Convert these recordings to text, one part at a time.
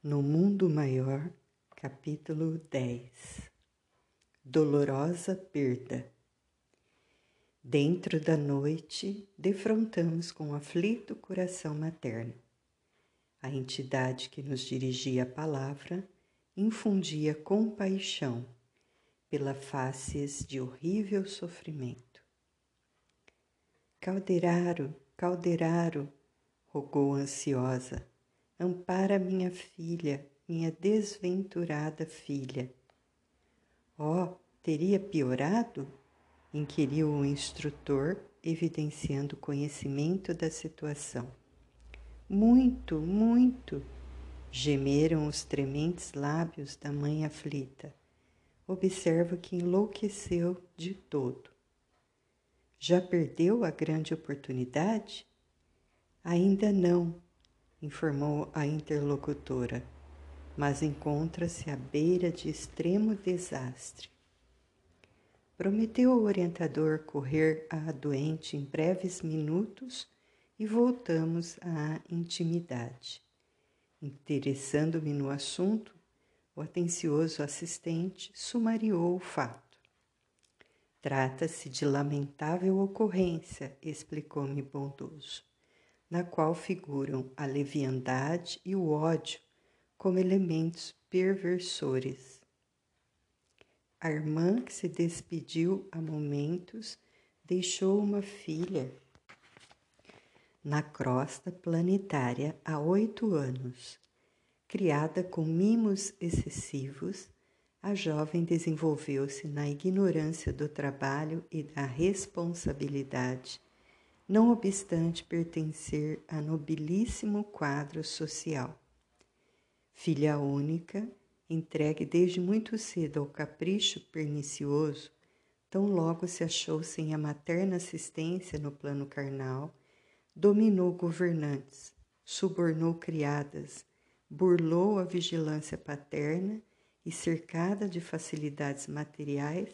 No Mundo Maior, capítulo 10 Dolorosa Perda Dentro da noite, defrontamos com o aflito coração materno. A entidade que nos dirigia a palavra infundia compaixão pela faces de horrível sofrimento. Calderaro, Calderaro, rogou ansiosa Ampara minha filha, minha desventurada filha. Oh, teria piorado? inquiriu o instrutor, evidenciando conhecimento da situação. Muito, muito, gemeram os trementes lábios da mãe aflita. Observa que enlouqueceu de todo. Já perdeu a grande oportunidade? Ainda não, informou a interlocutora, mas encontra-se à beira de extremo desastre. Prometeu ao orientador correr à doente em breves minutos e voltamos à intimidade. Interessando-me no assunto, o atencioso assistente sumariou o fato. Trata-se de lamentável ocorrência, explicou-me bondoso na qual figuram a leviandade e o ódio como elementos perversores. A irmã que se despediu há momentos deixou uma filha na crosta planetária há oito anos. Criada com mimos excessivos, a jovem desenvolveu-se na ignorância do trabalho e da responsabilidade não obstante pertencer a nobilíssimo quadro social. Filha única, entregue desde muito cedo ao capricho pernicioso, tão logo se achou sem a materna assistência no plano carnal, dominou governantes, subornou criadas, burlou a vigilância paterna e, cercada de facilidades materiais,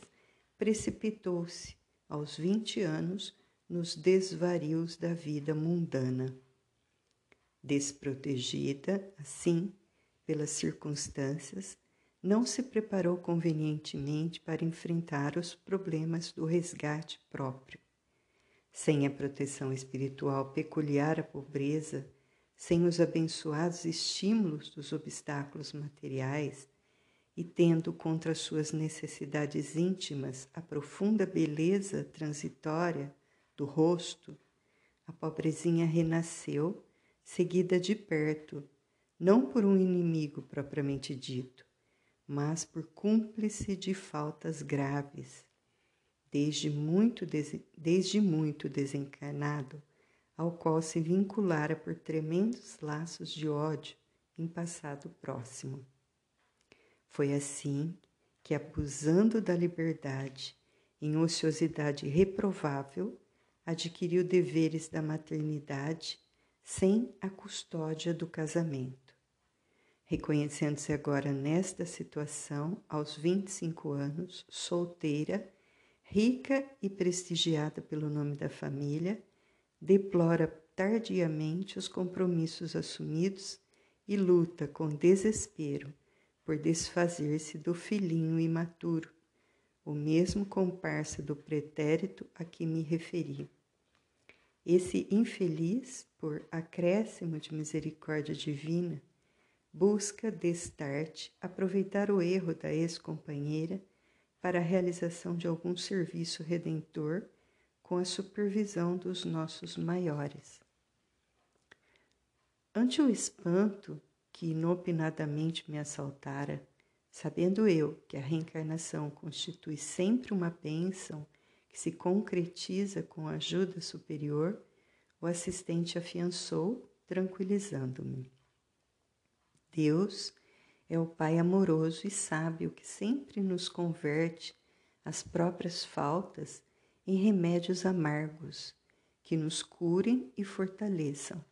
precipitou-se, aos vinte anos, nos desvarios da vida mundana. Desprotegida, assim, pelas circunstâncias, não se preparou convenientemente para enfrentar os problemas do resgate próprio. Sem a proteção espiritual peculiar à pobreza, sem os abençoados estímulos dos obstáculos materiais e tendo contra suas necessidades íntimas a profunda beleza transitória do rosto, a pobrezinha renasceu, seguida de perto, não por um inimigo propriamente dito, mas por cúmplice de faltas graves. Desde muito, desde muito desencarnado, ao qual se vinculara por tremendos laços de ódio em passado próximo. Foi assim que, abusando da liberdade, em ociosidade reprovável, adquiriu deveres da maternidade sem a custódia do casamento. Reconhecendo-se agora nesta situação, aos 25 anos, solteira, rica e prestigiada pelo nome da família, deplora tardiamente os compromissos assumidos e luta com desespero por desfazer-se do filhinho imaturo, o mesmo comparsa do pretérito a que me referi. Esse infeliz, por acréscimo de misericórdia divina, busca destarte aproveitar o erro da ex-companheira para a realização de algum serviço redentor com a supervisão dos nossos maiores. Ante o espanto que inopinadamente me assaltara, sabendo eu que a reencarnação constitui sempre uma bênção que se concretiza com a ajuda superior, o assistente afiançou, tranquilizando-me. Deus é o Pai amoroso e sábio que sempre nos converte as próprias faltas em remédios amargos que nos curem e fortaleçam.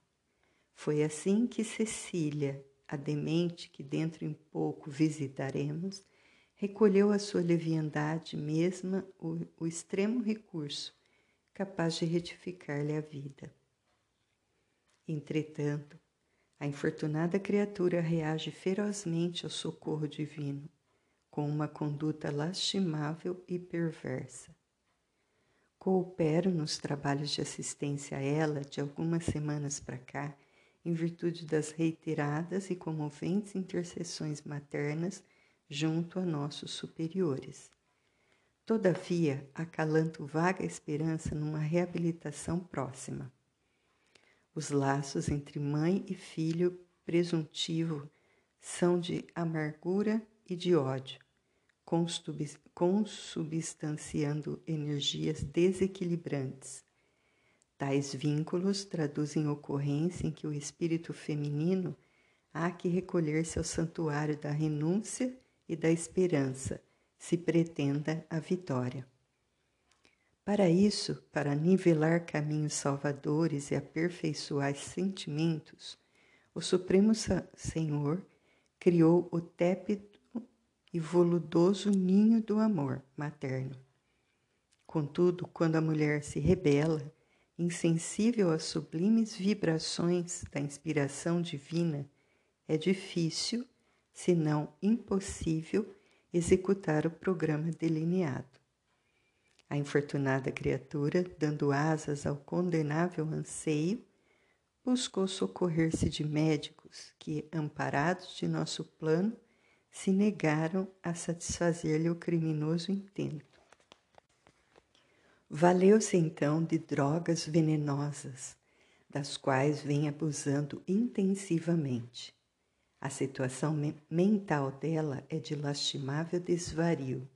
Foi assim que Cecília, a demente que dentro em pouco visitaremos, recolheu a sua leviandade mesma o, o extremo recurso capaz de retificar-lhe a vida. Entretanto, A infortunada criatura reage ferozmente ao socorro divino, com uma conduta lastimável e perversa. Coopero nos trabalhos de assistência a ela de algumas semanas para cá, em virtude das reiteradas e comoventes intercessões maternas junto a nossos superiores. Todavia, acalanto vaga esperança numa reabilitação próxima. Os laços entre mãe e filho presuntivo são de amargura e de ódio, consubstanciando energias desequilibrantes. Tais vínculos traduzem ocorrência em que o espírito feminino há que recolher-se ao santuário da renúncia e da esperança, se pretenda a vitória. Para isso, para nivelar caminhos salvadores e aperfeiçoar sentimentos, o Supremo Senhor criou o tépido e voludoso ninho do amor materno. Contudo, quando a mulher se rebela, insensível às sublimes vibrações da inspiração divina, é difícil, se não impossível, executar o programa delineado. A infortunada criatura, dando asas ao condenável anseio, buscou socorrer-se de médicos que, amparados de nosso plano, se negaram a satisfazer-lhe o criminoso intento. Valeu-se então de drogas venenosas, das quais vem abusando intensivamente. A situação me mental dela é de lastimável desvario.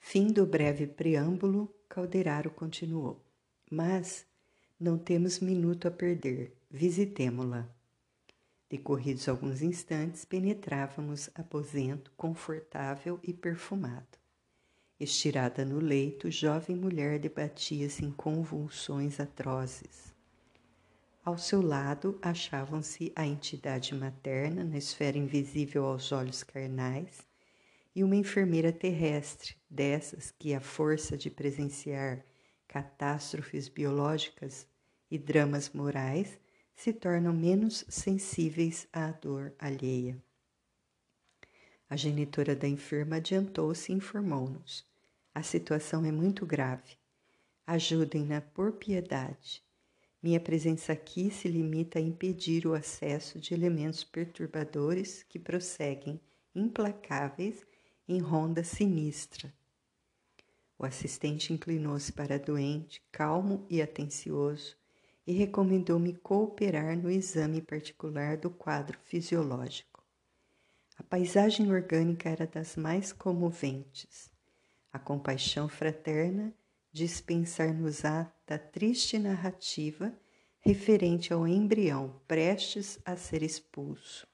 Fim do breve preâmbulo, Calderaro continuou. Mas não temos minuto a perder, visitemo-la. Decorridos alguns instantes, penetrávamos aposento confortável e perfumado. Estirada no leito, jovem mulher debatia-se em convulsões atrozes. Ao seu lado achavam-se a entidade materna na esfera invisível aos olhos carnais e uma enfermeira terrestre, dessas que, à força de presenciar catástrofes biológicas e dramas morais, se tornam menos sensíveis à dor alheia. A genitora da enferma adiantou-se e informou-nos. A situação é muito grave. Ajudem-na por piedade. Minha presença aqui se limita a impedir o acesso de elementos perturbadores que prosseguem, implacáveis, em ronda sinistra. O assistente inclinou-se para a doente, calmo e atencioso, e recomendou-me cooperar no exame particular do quadro fisiológico. A paisagem orgânica era das mais comoventes. A compaixão fraterna dispensar-nos-á da triste narrativa referente ao embrião prestes a ser expulso.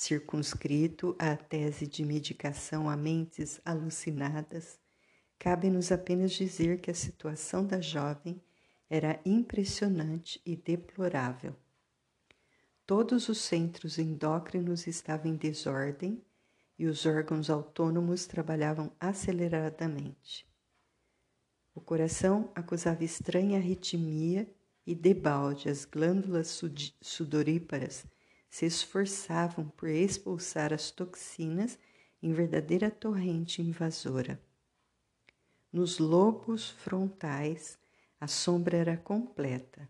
Circunscrito à tese de medicação a mentes alucinadas, cabe-nos apenas dizer que a situação da jovem era impressionante e deplorável. Todos os centros endócrinos estavam em desordem e os órgãos autônomos trabalhavam aceleradamente. O coração acusava estranha arritmia e debalde as glândulas sudoríparas se esforçavam por expulsar as toxinas em verdadeira torrente invasora. Nos lobos frontais a sombra era completa.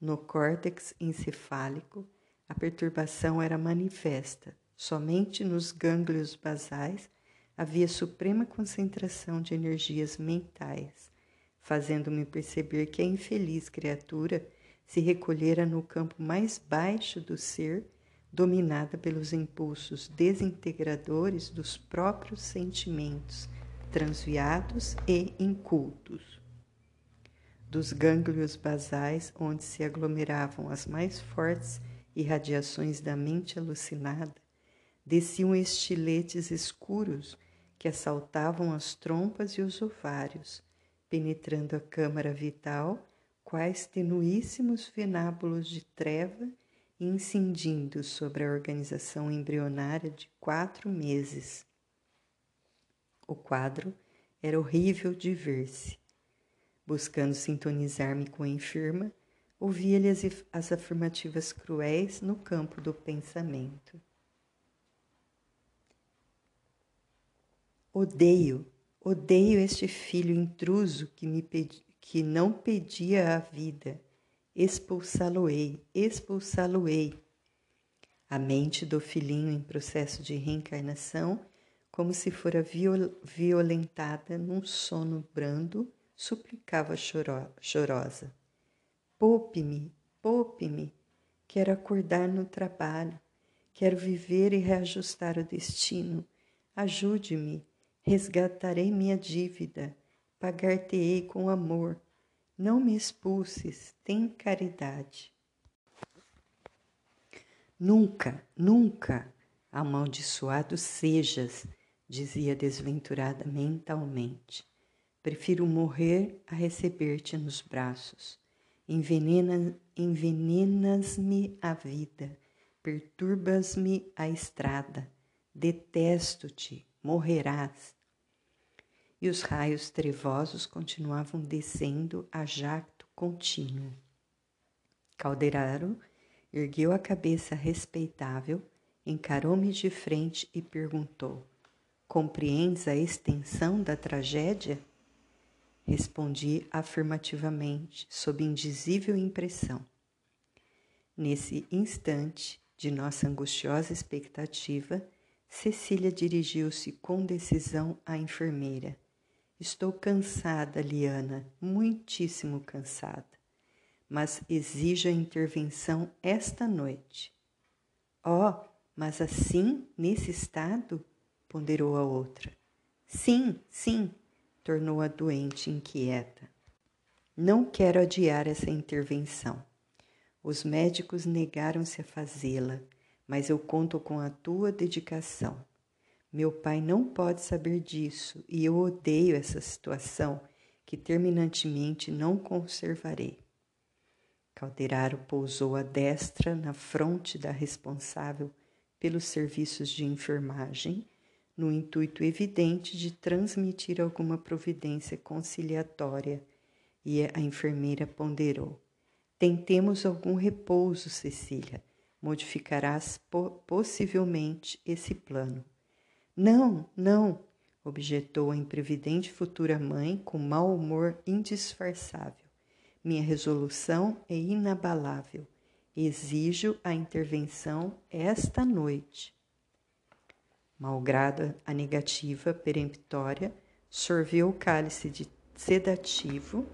No córtex encefálico, a perturbação era manifesta. Somente nos gânglios basais havia suprema concentração de energias mentais, fazendo-me perceber que a infeliz criatura se recolhera no campo mais baixo do ser, dominada pelos impulsos desintegradores dos próprios sentimentos, transviados e incultos. Dos gânglios basais, onde se aglomeravam as mais fortes irradiações da mente alucinada, desciam estiletes escuros que assaltavam as trompas e os ovários, penetrando a câmara vital, quais tenuíssimos venábulos de treva, incindindo sobre a organização embrionária de quatro meses. O quadro era horrível de ver-se buscando sintonizar-me com a enferma, Ouvia-lhe as, as afirmativas cruéis no campo do pensamento. Odeio, odeio este filho intruso que, me pedi, que não pedia a vida. Expulsá-lo-ei, expulsá-lo-ei. A mente do filhinho em processo de reencarnação, como se fora viol violentada num sono brando, suplicava choro chorosa. Poupe-me, poupe-me. Quero acordar no trabalho. Quero viver e reajustar o destino. Ajude-me. Resgatarei minha dívida. Pagar-te-ei com amor. Não me expulses. Tem caridade. Nunca, nunca, amaldiçoado sejas, dizia desventurada mentalmente. Prefiro morrer a receber-te nos braços. Envenena, envenenas-me a vida, perturbas-me a estrada, detesto-te, morrerás. E os raios trevosos continuavam descendo a jacto contínuo. Calderaro ergueu a cabeça respeitável, encarou-me de frente e perguntou: Compreendes a extensão da tragédia? Respondi afirmativamente, sob indizível impressão. Nesse instante de nossa angustiosa expectativa, Cecília dirigiu-se com decisão à enfermeira. Estou cansada, Liana, muitíssimo cansada, mas exijo a intervenção esta noite. Oh, mas assim, nesse estado? ponderou a outra. Sim, sim, tornou a doente inquieta. Não quero adiar essa intervenção. Os médicos negaram-se a fazê-la, mas eu conto com a tua dedicação. Meu pai não pode saber disso e eu odeio essa situação que terminantemente não conservarei. Calderaro pousou a destra na fronte da responsável pelos serviços de enfermagem no intuito evidente de transmitir alguma providência conciliatória, e a enfermeira ponderou: Tentemos algum repouso, Cecília. Modificarás po possivelmente esse plano. Não, não, objetou a imprevidente futura mãe com mau humor indisfarçável. Minha resolução é inabalável. Exijo a intervenção esta noite. Malgrado a negativa peremptória, sorveu o cálice de sedativo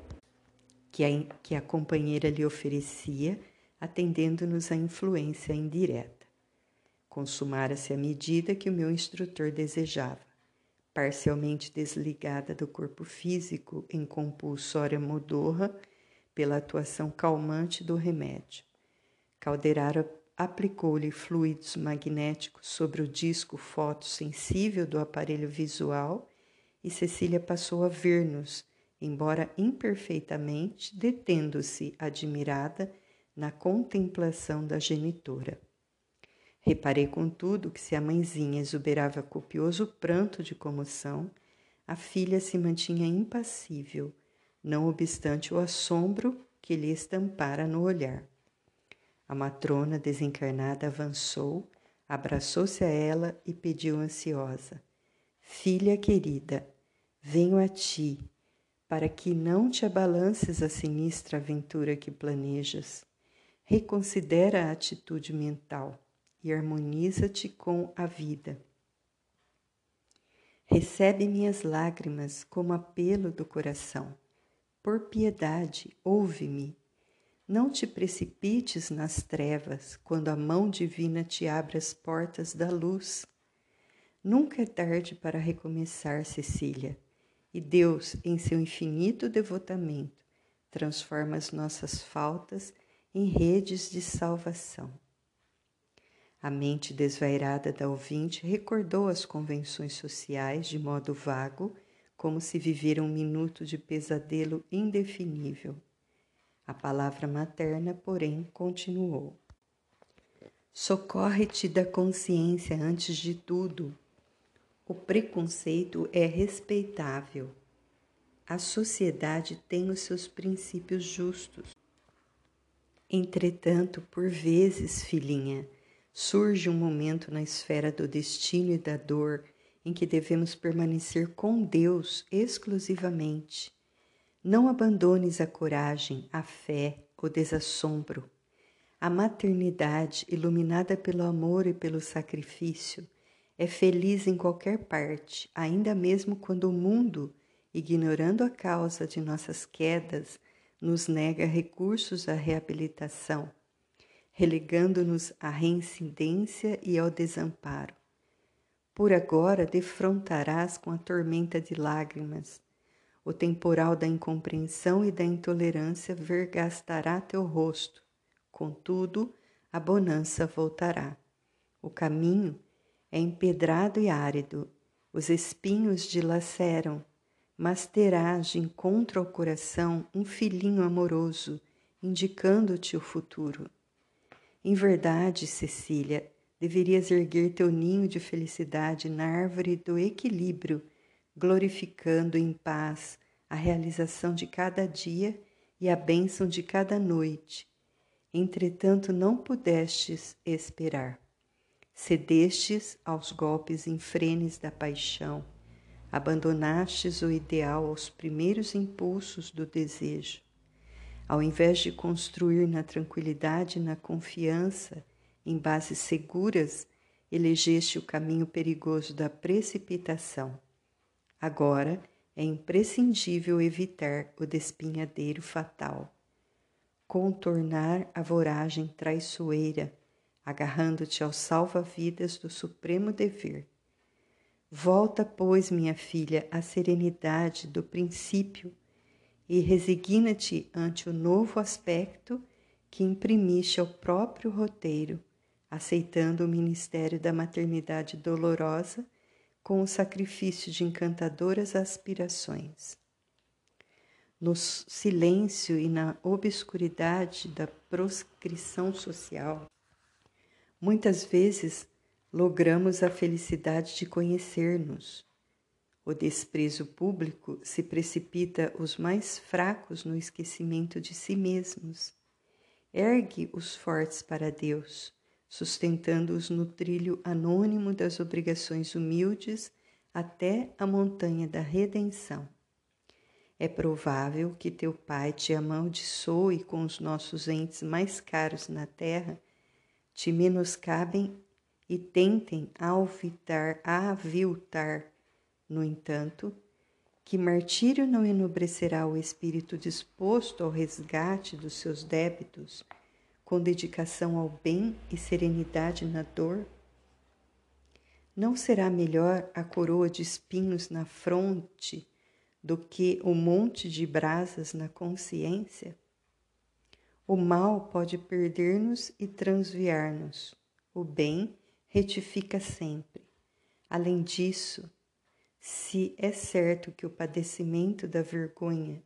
que a, que a companheira lhe oferecia, atendendo-nos à influência indireta. Consumara-se a medida que o meu instrutor desejava, parcialmente desligada do corpo físico em compulsória modorra pela atuação calmante do remédio. Calderara aplicou-lhe fluidos magnéticos sobre o disco fotossensível do aparelho visual e Cecília passou a ver-nos, embora imperfeitamente, detendo-se admirada na contemplação da genitora. Reparei, contudo, que se a mãezinha exuberava copioso pranto de comoção, a filha se mantinha impassível, não obstante o assombro que lhe estampara no olhar. A matrona desencarnada avançou, abraçou-se a ela e pediu ansiosa: Filha querida, venho a ti, para que não te abalances a sinistra aventura que planejas. Reconsidera a atitude mental e harmoniza-te com a vida. Recebe minhas lágrimas como apelo do coração. Por piedade, ouve-me não te precipites nas trevas quando a mão divina te abre as portas da luz. Nunca é tarde para recomeçar, Cecília, e Deus, em seu infinito devotamento, transforma as nossas faltas em redes de salvação. A mente desvairada da ouvinte recordou as convenções sociais de modo vago, como se vivera um minuto de pesadelo indefinível. A palavra materna, porém, continuou. Socorre-te da consciência antes de tudo. O preconceito é respeitável. A sociedade tem os seus princípios justos. Entretanto, por vezes, filhinha, surge um momento na esfera do destino e da dor em que devemos permanecer com Deus exclusivamente. Não abandones a coragem, a fé, o desassombro. A maternidade, iluminada pelo amor e pelo sacrifício, é feliz em qualquer parte, ainda mesmo quando o mundo, ignorando a causa de nossas quedas, nos nega recursos à reabilitação, relegando-nos à reincidência e ao desamparo. Por agora defrontarás com a tormenta de lágrimas. O temporal da incompreensão e da intolerância vergastará teu rosto. Contudo, a bonança voltará. O caminho é empedrado e árido, os espinhos dilaceram, mas terás de encontro ao coração um filhinho amoroso, indicando-te o futuro. Em verdade, Cecília, deverias erguer teu ninho de felicidade na árvore do equilíbrio, glorificando em paz a realização de cada dia e a bênção de cada noite. Entretanto, não pudestes esperar. Cedestes aos golpes infrenes da paixão abandonastes o ideal aos primeiros impulsos do desejo. Ao invés de construir na tranquilidade e na confiança, em bases seguras, elegeste o caminho perigoso da precipitação. Agora é imprescindível evitar o despinhadeiro fatal. Contornar a voragem traiçoeira, agarrando-te ao salva-vidas do supremo dever Volta, pois, minha filha, à serenidade do princípio e resigna-te ante o novo aspecto que imprimiste ao próprio roteiro, aceitando o ministério da maternidade dolorosa com o sacrifício de encantadoras aspirações. No silêncio e na obscuridade da proscrição social, muitas vezes logramos a felicidade de conhecer-nos. O desprezo público se precipita os mais fracos no esquecimento de si mesmos. Ergue os fortes para Deus, sustentando-os no trilho anônimo das obrigações humildes até a montanha da redenção. É provável que teu pai te amaldiçoe com os nossos entes mais caros na terra, te menoscabem e tentem alvitar, aviltar, no entanto, que martírio não enobrecerá o espírito disposto ao resgate dos seus débitos, com dedicação ao bem e serenidade na dor? Não será melhor a coroa de espinhos na fronte do que o monte de brasas na consciência? O mal pode perder-nos e transviar-nos, o bem retifica sempre. Além disso, se é certo que o padecimento da vergonha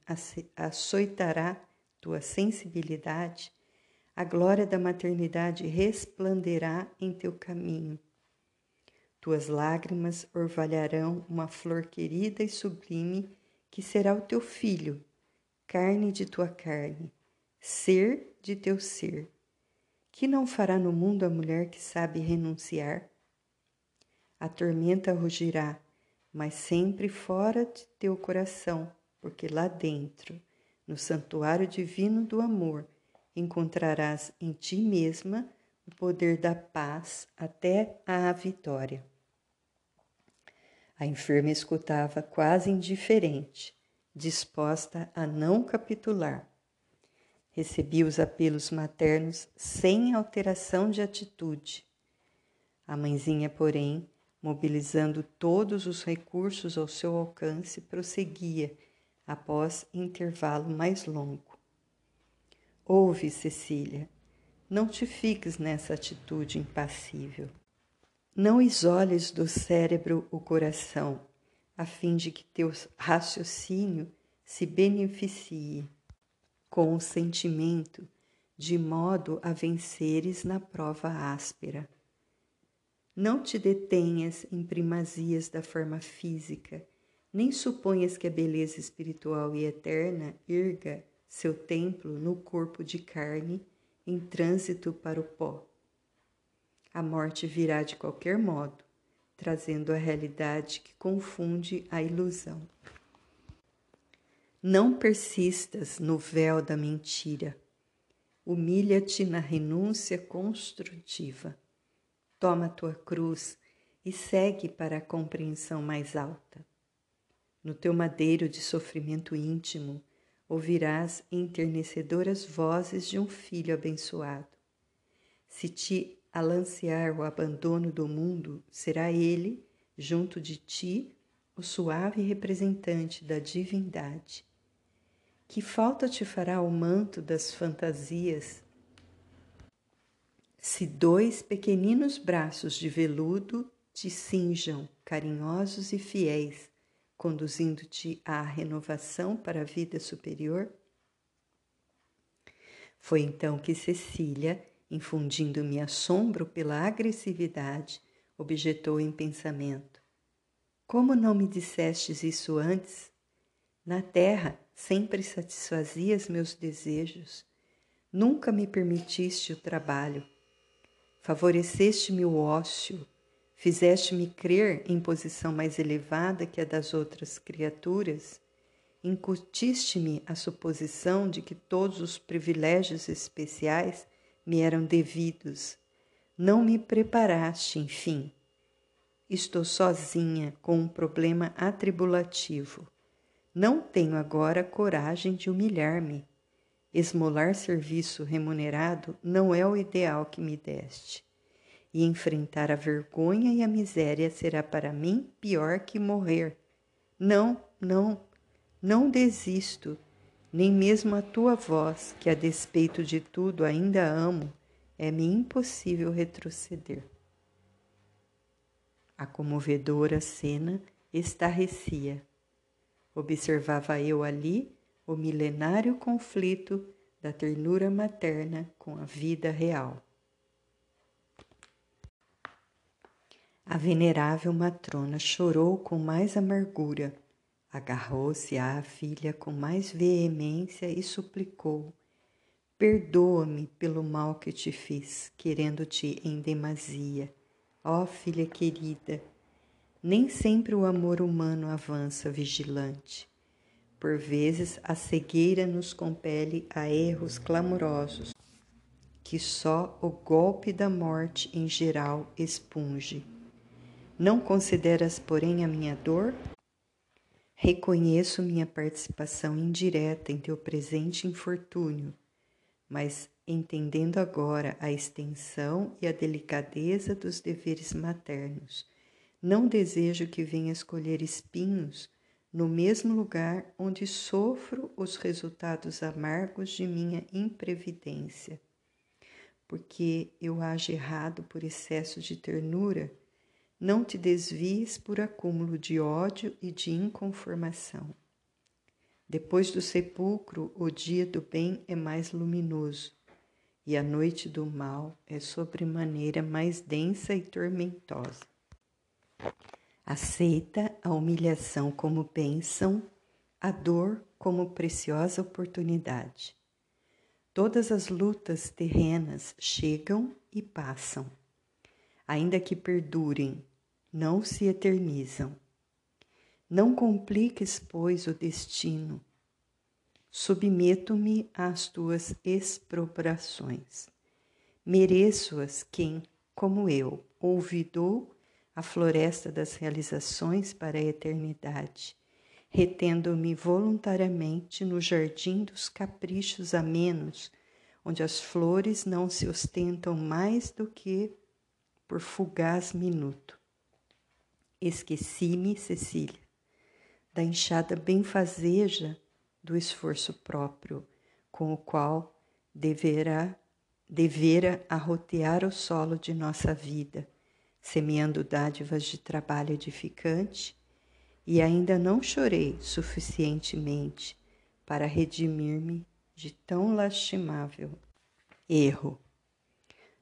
açoitará tua sensibilidade, a glória da maternidade resplanderá em teu caminho. Tuas lágrimas orvalharão uma flor querida e sublime que será o teu filho, carne de tua carne, ser de teu ser que não fará no mundo a mulher que sabe renunciar? A tormenta rugirá, mas sempre fora de teu coração, porque lá dentro, no santuário divino do amor, encontrarás em ti mesma o poder da paz até à vitória. A enferma escutava quase indiferente, disposta a não capitular. Recebi os apelos maternos sem alteração de atitude. A mãezinha, porém, mobilizando todos os recursos ao seu alcance, prosseguia após intervalo mais longo. Ouve, Cecília, não te fiques nessa atitude impassível. Não isoles do cérebro o coração, a fim de que teu raciocínio se beneficie com o sentimento, de modo a venceres na prova áspera. Não te detenhas em primazias da forma física, nem suponhas que a beleza espiritual e eterna erga seu templo no corpo de carne em trânsito para o pó. A morte virá de qualquer modo, trazendo a realidade que confunde a ilusão. Não persistas no véu da mentira. Humilha-te na renúncia construtiva. Toma tua cruz e segue para a compreensão mais alta. No teu madeiro de sofrimento íntimo, ouvirás enternecedoras vozes de um filho abençoado. Se te alancear o abandono do mundo, será ele, junto de ti, o suave representante da divindade. Que falta te fará o manto das fantasias se dois pequeninos braços de veludo te cinjam, carinhosos e fiéis, conduzindo-te à renovação para a vida superior? Foi então que Cecília, infundindo-me assombro pela agressividade, objetou em pensamento: Como não me dissestes isso antes? Na terra sempre satisfazias meus desejos, nunca me permitiste o trabalho. Favoreceste-me o ócio, Fizeste-me crer em posição mais elevada que a das outras criaturas, incutiste-me a suposição de que todos os privilégios especiais me eram devidos. Não me preparaste, enfim. Estou sozinha com um problema atribulativo. Não tenho agora coragem de humilhar-me. Esmolar serviço remunerado não é o ideal que me deste e enfrentar a vergonha e a miséria será para mim pior que morrer. Não, não, não desisto, nem mesmo a tua voz, que a despeito de tudo ainda amo, é-me impossível retroceder. A comovedora cena estarrecia. Observava eu ali o milenário conflito da ternura materna com a vida real. A venerável matrona chorou com mais amargura, agarrou-se à filha com mais veemência e suplicou: Perdoa-me pelo mal que te fiz, querendo-te em demasia. Ó oh, filha querida, nem sempre o amor humano avança vigilante. Por vezes a cegueira nos compele a erros clamorosos, que só o golpe da morte em geral expunge. Não consideras, porém, a minha dor? Reconheço minha participação indireta em teu presente infortúnio, mas entendendo agora a extensão e a delicadeza dos deveres maternos, não desejo que venhas colher espinhos no mesmo lugar onde sofro os resultados amargos de minha imprevidência. Porque eu age errado por excesso de ternura, não te desvies por acúmulo de ódio e de inconformação. Depois do sepulcro, o dia do bem é mais luminoso, e a noite do mal é sobremaneira mais densa e tormentosa. Aceita a humilhação como bênção, a dor como preciosa oportunidade. Todas as lutas terrenas chegam e passam ainda que perdurem, não se eternizam. Não compliques, pois, o destino. Submeto-me às tuas expropriações. Mereço-as quem, como eu, ouvidou a floresta das realizações para a eternidade, retendo-me voluntariamente no jardim dos caprichos amenos, onde as flores não se ostentam mais do que por fugaz minuto. Esqueci-me, Cecília, da enxada benfazeja do esforço próprio, com o qual deverá, devera arrotear o solo de nossa vida, semeando dádivas de trabalho edificante, e ainda não chorei suficientemente para redimir-me de tão lastimável erro.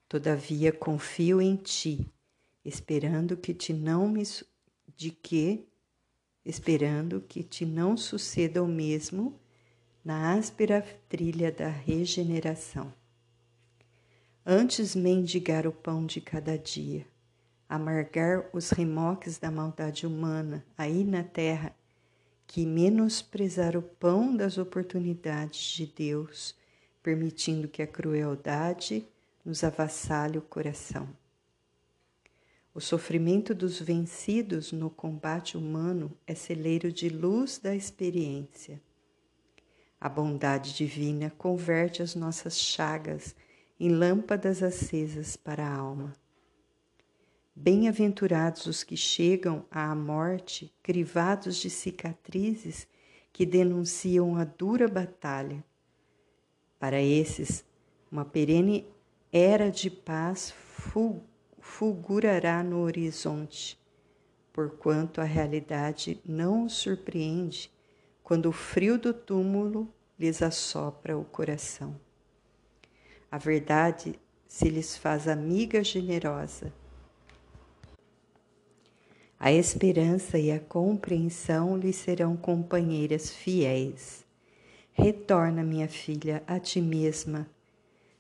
Todavia confio em ti, esperando que te não me de que esperando que te não suceda o mesmo na áspera trilha da regeneração. antes mendigar o pão de cada dia, amargar os remoques da maldade humana aí na terra, que menosprezar o pão das oportunidades de Deus, permitindo que a crueldade nos avassale o coração. O sofrimento dos vencidos no combate humano é celeiro de luz da experiência. A bondade divina converte as nossas chagas em lâmpadas acesas para a alma. Bem-aventurados os que chegam à morte crivados de cicatrizes que denunciam a dura batalha. Para esses, uma perene era de paz fulgurará no horizonte, porquanto a realidade não os surpreende quando o frio do túmulo lhes assopra o coração. A verdade se lhes faz amiga generosa. A esperança e a compreensão lhes serão companheiras fiéis. Retorna, minha filha, a ti mesma.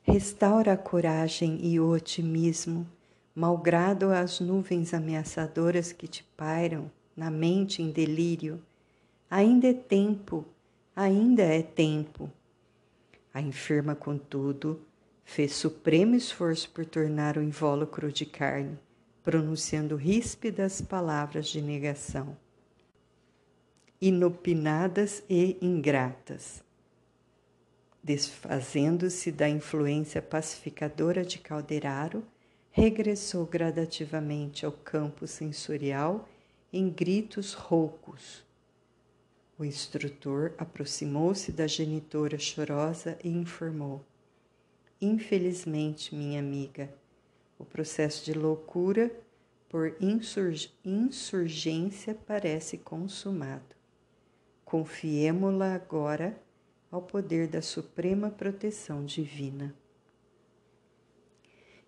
Restaura a coragem e o otimismo malgrado as nuvens ameaçadoras que te pairam na mente em delírio, ainda é tempo, ainda é tempo. A enferma, contudo, fez supremo esforço por tornar o invólucro de carne, pronunciando ríspidas palavras de negação. Inopinadas e ingratas. Desfazendo-se da influência pacificadora de Calderaro, regressou gradativamente ao campo sensorial em gritos roucos. O instrutor aproximou-se da genitora chorosa e informou: Infelizmente, minha amiga, o processo de loucura por insurg insurgência parece consumado. Confiemo-la agora ao poder da suprema proteção divina.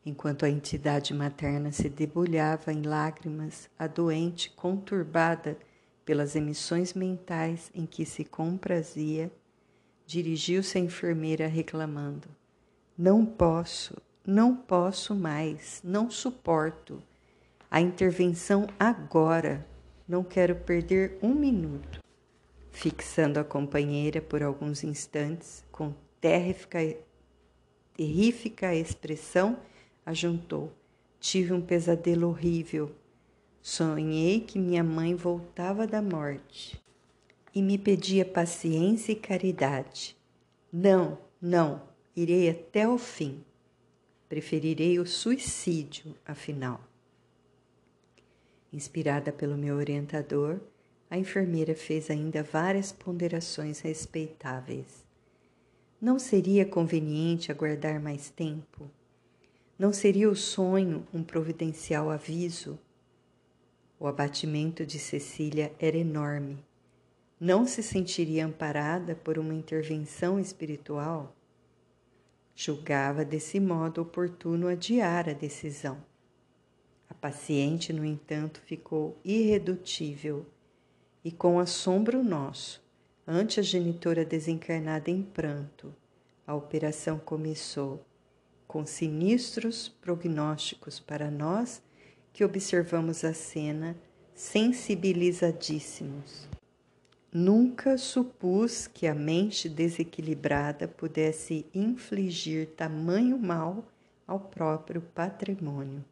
Enquanto a entidade materna se debulhava em lágrimas, a doente, conturbada pelas emissões mentais em que se comprazia, dirigiu-se à enfermeira reclamando: Não posso, não posso mais, não suporto. A intervenção agora. Não quero perder um minuto. Fixando a companheira por alguns instantes, com terrífica, terrífica expressão, ajuntou. Tive um pesadelo horrível. Sonhei que minha mãe voltava da morte e me pedia paciência e caridade. Não, não, irei até o fim. Preferirei o suicídio, afinal. Inspirada pelo meu orientador, a enfermeira fez ainda várias ponderações respeitáveis. Não seria conveniente aguardar mais tempo? Não seria o sonho um providencial aviso? O abatimento de Cecília era enorme. Não se sentiria amparada por uma intervenção espiritual? Julgava desse modo oportuno adiar a decisão. A paciente, no entanto, ficou irredutível e com assombro nosso, ante a genitora desencarnada em pranto, a operação começou com sinistros prognósticos para nós que observamos a cena sensibilizadíssimos. Nunca supus que a mente desequilibrada pudesse infligir tamanho mal ao próprio patrimônio.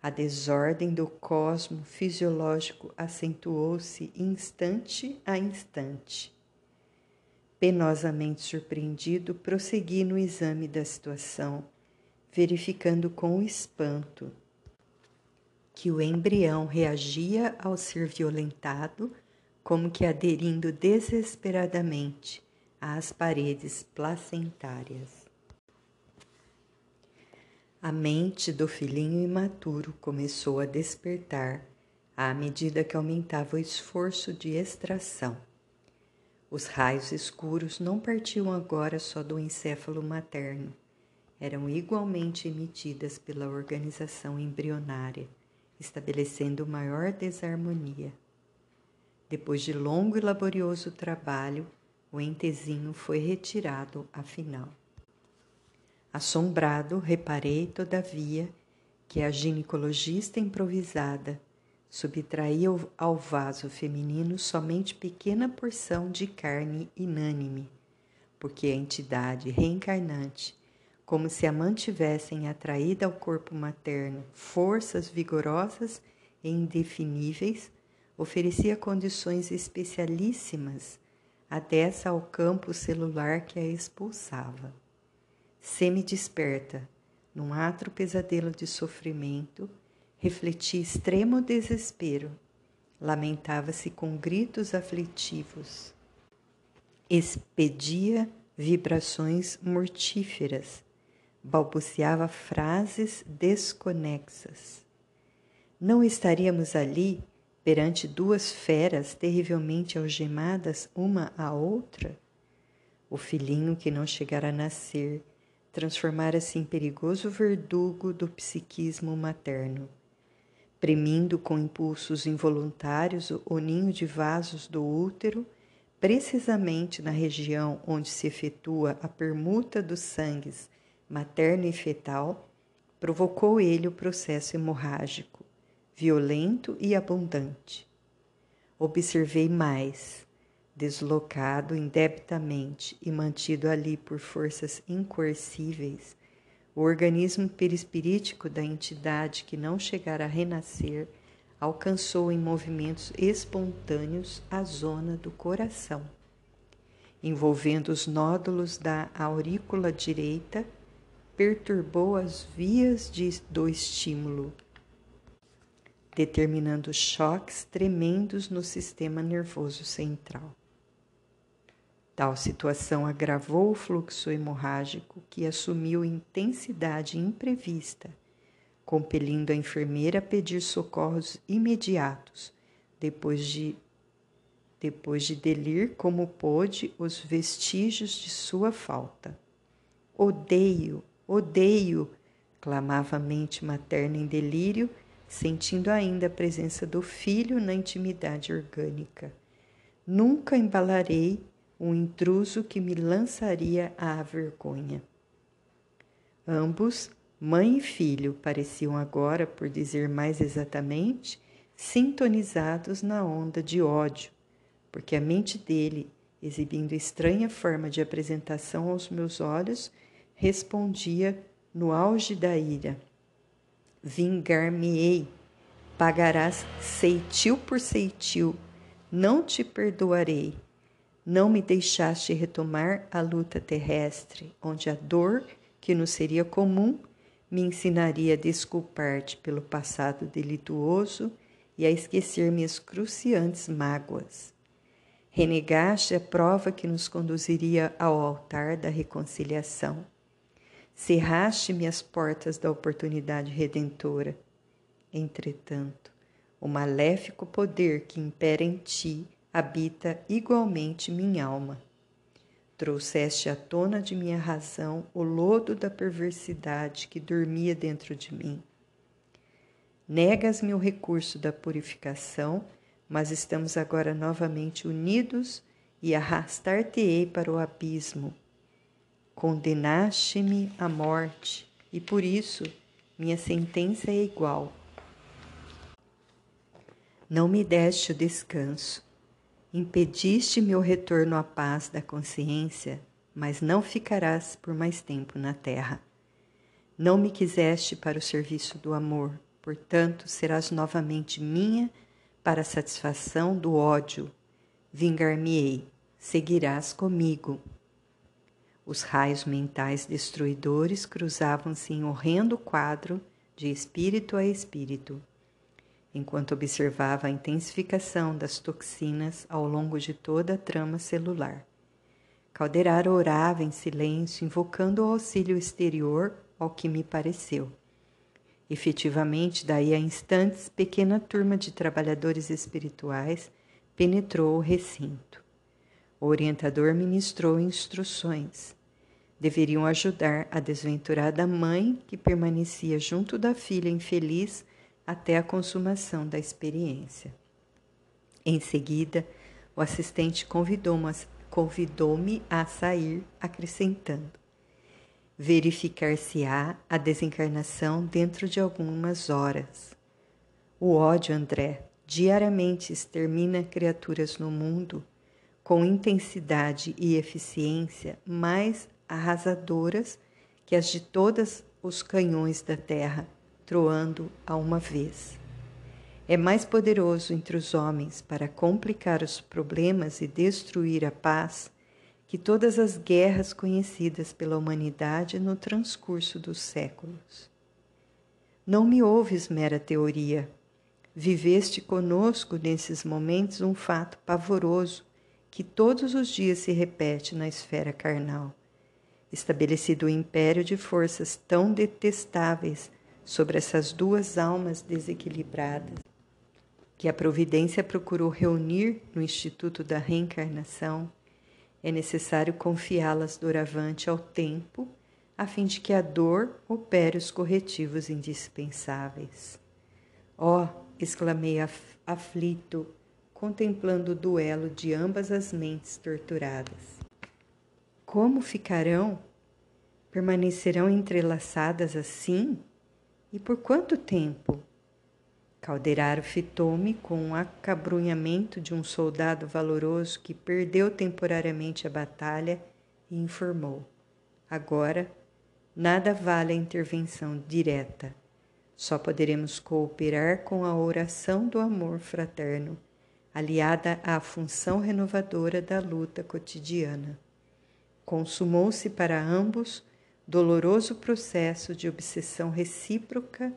A desordem do cosmo fisiológico acentuou-se instante a instante Penosamente surpreendido, prossegui no exame da situação, verificando com espanto que o embrião reagia ao ser violentado, como que aderindo desesperadamente às paredes placentárias. A mente do filhinho imaturo começou a despertar à medida que aumentava o esforço de extração. Os raios escuros não partiam agora só do encéfalo materno, eram igualmente emitidas pela organização embrionária, estabelecendo maior desarmonia. Depois de longo e laborioso trabalho, o entezinho foi retirado afinal. Assombrado, reparei, todavia, que a ginecologista improvisada subtraía ao vaso feminino somente pequena porção de carne inânime, porque a entidade reencarnante, como se a mantivessem atraída ao corpo materno forças vigorosas e indefiníveis, oferecia condições especialíssimas adessa ao campo celular que a expulsava. Semi-desperta, num atro pesadelo de sofrimento, refletia extremo desespero, lamentava-se com gritos aflitivos, expedia vibrações mortíferas, balbuciava frases desconexas. Não estaríamos ali perante duas feras terrivelmente algemadas uma à outra? O filhinho que não chegara a nascer transformara-se em perigoso verdugo do psiquismo materno, premindo com impulsos involuntários o ninho de vasos do útero, precisamente na região onde se efetua a permuta dos sangues materno e fetal, provocou ele o processo hemorrágico violento e abundante. Observei mais, deslocado indebitamente e mantido ali por forças incoercíveis, o organismo perispirítico da entidade que não chegara a renascer alcançou em movimentos espontâneos a zona do coração, envolvendo os nódulos da aurícula direita, perturbou as vias de, do estímulo determinando choques tremendos no sistema nervoso central. Tal situação agravou o fluxo hemorrágico que assumiu intensidade imprevista, compelindo a enfermeira a pedir socorros imediatos, depois de depois de delir como pôde os vestígios de sua falta. Odeio, odeio, clamava a mente materna em delírio sentindo ainda a presença do filho na intimidade orgânica. Nunca embalarei um intruso que me lançaria à vergonha. Ambos, mãe e filho, pareciam agora, por dizer mais exatamente, sintonizados na onda de ódio, porque a mente dele, exibindo estranha forma de apresentação aos meus olhos, respondia no auge da ira vingar-me-ei, pagarás ceitil por ceitil, não te perdoarei. Não me deixaste retomar a luta terrestre, onde a dor, que nos seria comum, me ensinaria a desculpar-te pelo passado delituoso e a esquecer minhas cruciantes mágoas. Renegaste a prova que nos conduziria ao altar da reconciliação cerraste-me as portas da oportunidade redentora. Entretanto, o maléfico poder que impera em ti habita igualmente minha alma. Trouxeste à tona de minha razão o lodo da perversidade que dormia dentro de mim. Negas-me o recurso da purificação, mas estamos agora novamente unidos e arrastar-te-ei para o abismo Condenaste-me à morte, e por isso minha sentença é igual. Não me deste o descanso, impediste meu retorno à paz da consciência, mas não ficarás por mais tempo na terra. Não me quiseste para o serviço do amor, portanto serás novamente minha para a satisfação do ódio. Vingar-me-ei, seguirás comigo. Os raios mentais destruidores cruzavam-se em horrendo quadro de espírito a espírito, enquanto observava a intensificação das toxinas ao longo de toda a trama celular. Calderara orava em silêncio, invocando o auxílio exterior ao que me pareceu. Efetivamente, daí a instantes, pequena turma de trabalhadores espirituais penetrou o recinto. O orientador ministrou instruções. Deveriam ajudar a desventurada mãe que permanecia junto da filha infeliz até a consumação da experiência. Em seguida, o assistente convidou-me convidou a sair, acrescentando: verificar-se-á a desencarnação dentro de algumas horas. O ódio, André, diariamente extermina criaturas no mundo com intensidade e eficiência mais arrasadoras que as de todos os canhões da terra, troando a uma vez. É mais poderoso entre os homens para complicar os problemas e destruir a paz que todas as guerras conhecidas pela humanidade no transcurso dos séculos. Não me ouves mera teoria. Viveste conosco nesses momentos um fato pavoroso que todos os dias se repete na esfera carnal. Estabelecido o império de forças tão detestáveis sobre essas duas almas desequilibradas, que a providência procurou reunir no Instituto da Reencarnação, é necessário confiá-las doravante ao tempo, a fim de que a dor opere os corretivos indispensáveis. Ó, oh, exclamei aflito, contemplando o duelo de ambas as mentes torturadas. Como ficarão? Permanecerão entrelaçadas assim? E por quanto tempo? Calderaro fitou-me com o acabrunhamento de um soldado valoroso que perdeu temporariamente a batalha e informou: Agora, nada vale a intervenção direta. Só poderemos cooperar com a oração do amor fraterno, aliada à função renovadora da luta cotidiana. Consumou-se para ambos doloroso processo de obsessão recíproca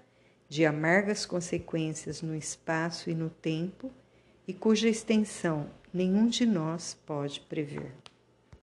de amargas consequências no espaço e no tempo e cuja extensão nenhum de nós pode prever.